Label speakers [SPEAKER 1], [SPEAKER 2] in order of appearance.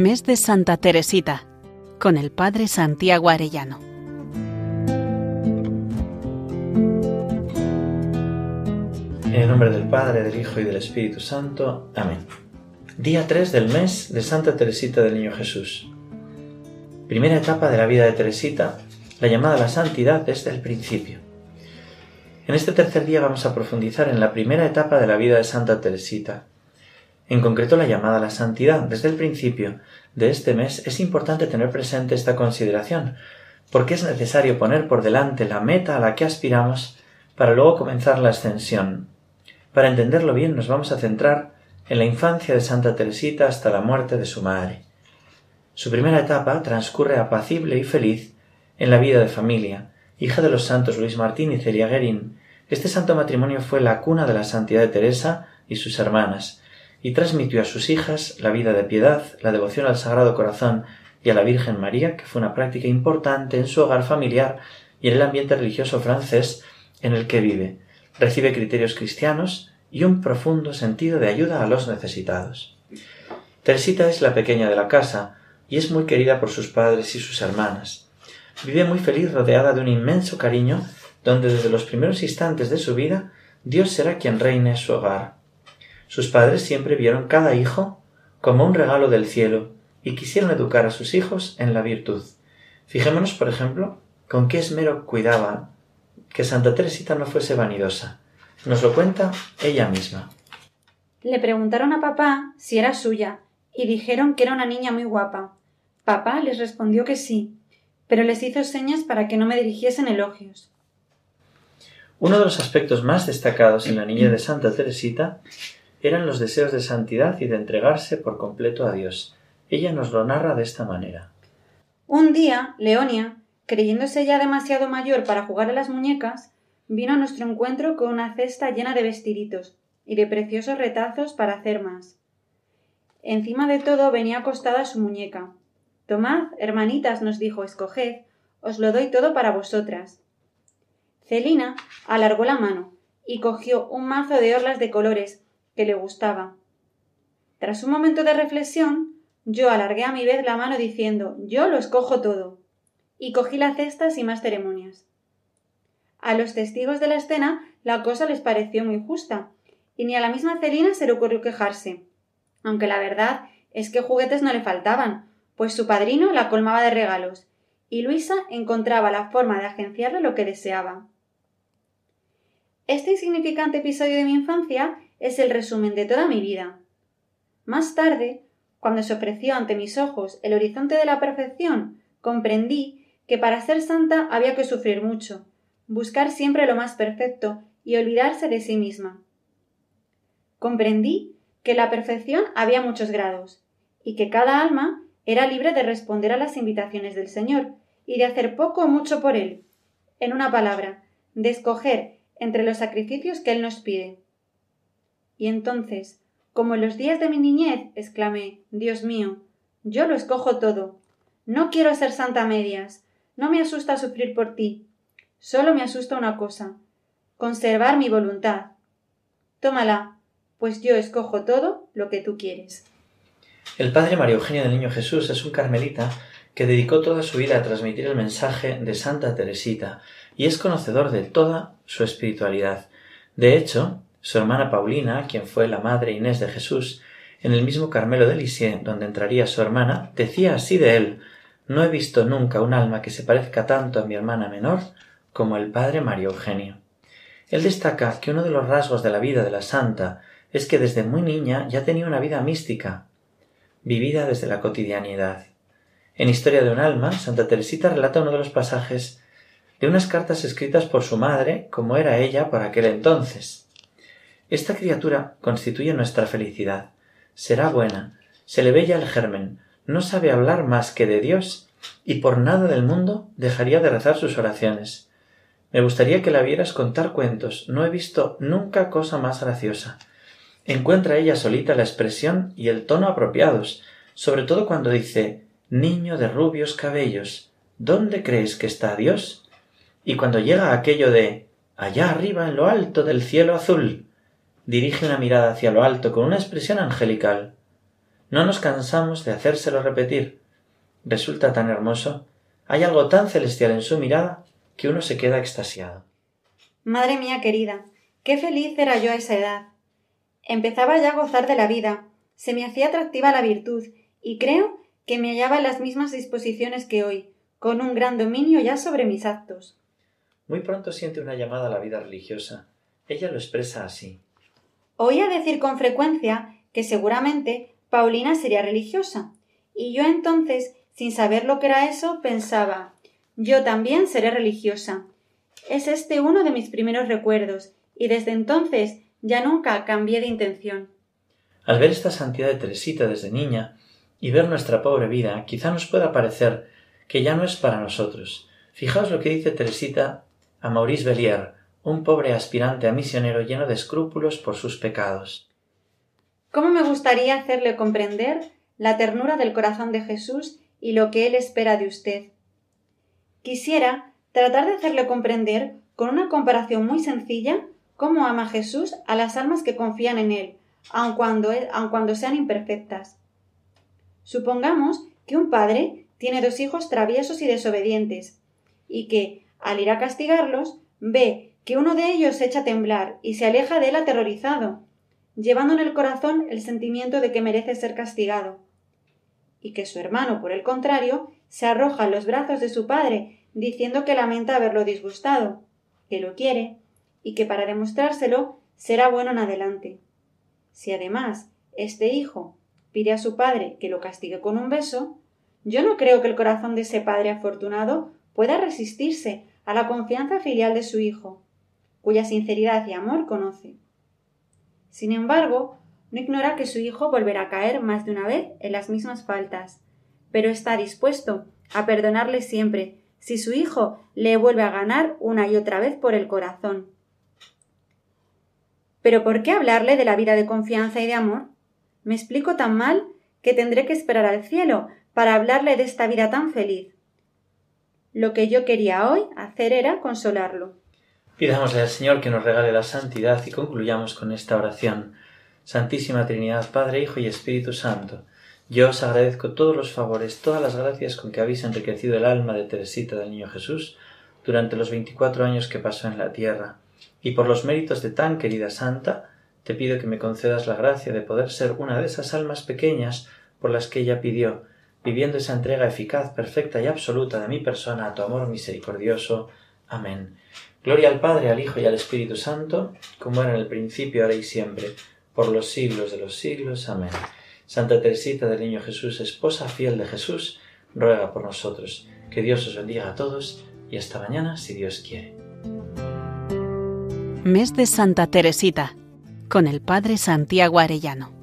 [SPEAKER 1] Mes de Santa Teresita, con el Padre Santiago Arellano.
[SPEAKER 2] En el nombre del Padre, del Hijo y del Espíritu Santo. Amén. Día 3 del mes de Santa Teresita del Niño Jesús. Primera etapa de la vida de Teresita, la llamada a la santidad desde el principio. En este tercer día vamos a profundizar en la primera etapa de la vida de Santa Teresita, en concreto la llamada a la santidad. Desde el principio de este mes es importante tener presente esta consideración, porque es necesario poner por delante la meta a la que aspiramos para luego comenzar la ascensión. Para entenderlo bien nos vamos a centrar en la infancia de Santa Teresita hasta la muerte de su madre. Su primera etapa transcurre apacible y feliz en la vida de familia, hija de los santos Luis Martín y Celia Guerin. Este santo matrimonio fue la cuna de la santidad de Teresa y sus hermanas, y transmitió a sus hijas la vida de piedad, la devoción al Sagrado Corazón y a la Virgen María, que fue una práctica importante en su hogar familiar y en el ambiente religioso francés en el que vive. Recibe criterios cristianos y un profundo sentido de ayuda a los necesitados. Teresita es la pequeña de la casa y es muy querida por sus padres y sus hermanas. Vive muy feliz rodeada de un inmenso cariño donde desde los primeros instantes de su vida Dios será quien reine su hogar. Sus padres siempre vieron cada hijo como un regalo del cielo y quisieron educar a sus hijos en la virtud. Fijémonos, por ejemplo, con qué esmero cuidaban que Santa Teresita no fuese vanidosa. Nos lo cuenta ella misma.
[SPEAKER 3] Le preguntaron a papá si era suya y dijeron que era una niña muy guapa. Papá les respondió que sí, pero les hizo señas para que no me dirigiesen elogios.
[SPEAKER 2] Uno de los aspectos más destacados en la niña de Santa Teresita eran los deseos de santidad y de entregarse por completo a Dios. Ella nos lo narra de esta manera.
[SPEAKER 3] Un día, Leonia, creyéndose ya demasiado mayor para jugar a las muñecas, vino a nuestro encuentro con una cesta llena de vestiditos y de preciosos retazos para hacer más. Encima de todo venía acostada su muñeca. Tomad, hermanitas, nos dijo, escoged, os lo doy todo para vosotras. Celina alargó la mano y cogió un mazo de orlas de colores le gustaba. Tras un momento de reflexión, yo alargué a mi vez la mano diciendo yo lo escojo todo. y cogí la cesta sin más ceremonias. A los testigos de la escena la cosa les pareció muy justa, y ni a la misma Celina se le ocurrió quejarse, aunque la verdad es que juguetes no le faltaban, pues su padrino la colmaba de regalos, y Luisa encontraba la forma de agenciarle lo que deseaba. Este insignificante episodio de mi infancia es el resumen de toda mi vida. Más tarde, cuando se ofreció ante mis ojos el horizonte de la perfección, comprendí que para ser santa había que sufrir mucho, buscar siempre lo más perfecto y olvidarse de sí misma. Comprendí que la perfección había muchos grados, y que cada alma era libre de responder a las invitaciones del Señor y de hacer poco o mucho por Él. En una palabra, de escoger entre los sacrificios que Él nos pide. Y entonces, como en los días de mi niñez, exclamé Dios mío, yo lo escojo todo. No quiero ser santa medias. No me asusta sufrir por ti. Solo me asusta una cosa conservar mi voluntad. Tómala, pues yo escojo todo lo que tú quieres.
[SPEAKER 2] El padre María Eugenia del Niño Jesús es un carmelita que dedicó toda su vida a transmitir el mensaje de Santa Teresita y es conocedor de toda su espiritualidad. De hecho, su hermana Paulina, quien fue la madre Inés de Jesús, en el mismo Carmelo de Lisieux, donde entraría su hermana, decía así de él No he visto nunca un alma que se parezca tanto a mi hermana menor como el padre Mario Eugenio. Él destaca que uno de los rasgos de la vida de la santa es que desde muy niña ya tenía una vida mística, vivida desde la cotidianidad. En Historia de un alma, Santa Teresita relata uno de los pasajes de unas cartas escritas por su madre, como era ella por aquel entonces. Esta criatura constituye nuestra felicidad. Será buena, se le ve ya el germen, no sabe hablar más que de Dios, y por nada del mundo dejaría de rezar sus oraciones. Me gustaría que la vieras contar cuentos, no he visto nunca cosa más graciosa. Encuentra ella solita la expresión y el tono apropiados, sobre todo cuando dice Niño de rubios cabellos, ¿dónde crees que está Dios? Y cuando llega aquello de allá arriba en lo alto del cielo azul, dirige una mirada hacia lo alto con una expresión angelical. No nos cansamos de hacérselo repetir. Resulta tan hermoso, hay algo tan celestial en su mirada que uno se queda extasiado.
[SPEAKER 3] Madre mía querida, qué feliz era yo a esa edad. Empezaba ya a gozar de la vida, se me hacía atractiva la virtud, y creo que me hallaba en las mismas disposiciones que hoy, con un gran dominio ya sobre mis actos.
[SPEAKER 2] Muy pronto siente una llamada a la vida religiosa. Ella lo expresa así.
[SPEAKER 3] Oía decir con frecuencia que seguramente Paulina sería religiosa, y yo entonces, sin saber lo que era eso, pensaba yo también seré religiosa. Es este uno de mis primeros recuerdos, y desde entonces ya nunca cambié de intención.
[SPEAKER 2] Al ver esta santidad de Teresita desde niña y ver nuestra pobre vida, quizá nos pueda parecer que ya no es para nosotros. Fijaos lo que dice Teresita a Maurice Bellier, un pobre aspirante a misionero lleno de escrúpulos por sus pecados.
[SPEAKER 3] ¿Cómo me gustaría hacerle comprender la ternura del corazón de Jesús y lo que Él espera de usted? Quisiera tratar de hacerle comprender, con una comparación muy sencilla, cómo ama Jesús a las almas que confían en Él, aun cuando, aun cuando sean imperfectas. Supongamos que un padre tiene dos hijos traviesos y desobedientes, y que, al ir a castigarlos, ve que uno de ellos se echa a temblar y se aleja de él aterrorizado, llevando en el corazón el sentimiento de que merece ser castigado, y que su hermano, por el contrario, se arroja en los brazos de su padre, diciendo que lamenta haberlo disgustado, que lo quiere, y que para demostrárselo será bueno en adelante. Si además este hijo pide a su padre que lo castigue con un beso, yo no creo que el corazón de ese padre afortunado pueda resistirse a la confianza filial de su hijo, cuya sinceridad y amor conoce. Sin embargo, no ignora que su hijo volverá a caer más de una vez en las mismas faltas, pero está dispuesto a perdonarle siempre si su hijo le vuelve a ganar una y otra vez por el corazón. Pero ¿por qué hablarle de la vida de confianza y de amor? Me explico tan mal que tendré que esperar al cielo para hablarle de esta vida tan feliz. Lo que yo quería hoy hacer era consolarlo.
[SPEAKER 2] Pidámosle al Señor que nos regale la santidad y concluyamos con esta oración. Santísima Trinidad, Padre, Hijo y Espíritu Santo, yo os agradezco todos los favores, todas las gracias con que habéis enriquecido el alma de Teresita del Niño Jesús durante los veinticuatro años que pasó en la tierra, y por los méritos de tan querida santa, te pido que me concedas la gracia de poder ser una de esas almas pequeñas por las que ella pidió, viviendo esa entrega eficaz, perfecta y absoluta de mi persona a tu amor misericordioso. Amén. Gloria al Padre, al Hijo y al Espíritu Santo, como era en el principio, ahora y siempre, por los siglos de los siglos. Amén. Santa Teresita del Niño Jesús, esposa fiel de Jesús, ruega por nosotros. Que Dios os bendiga a todos y hasta mañana si Dios quiere.
[SPEAKER 1] Mes de Santa Teresita, con el Padre Santiago Arellano.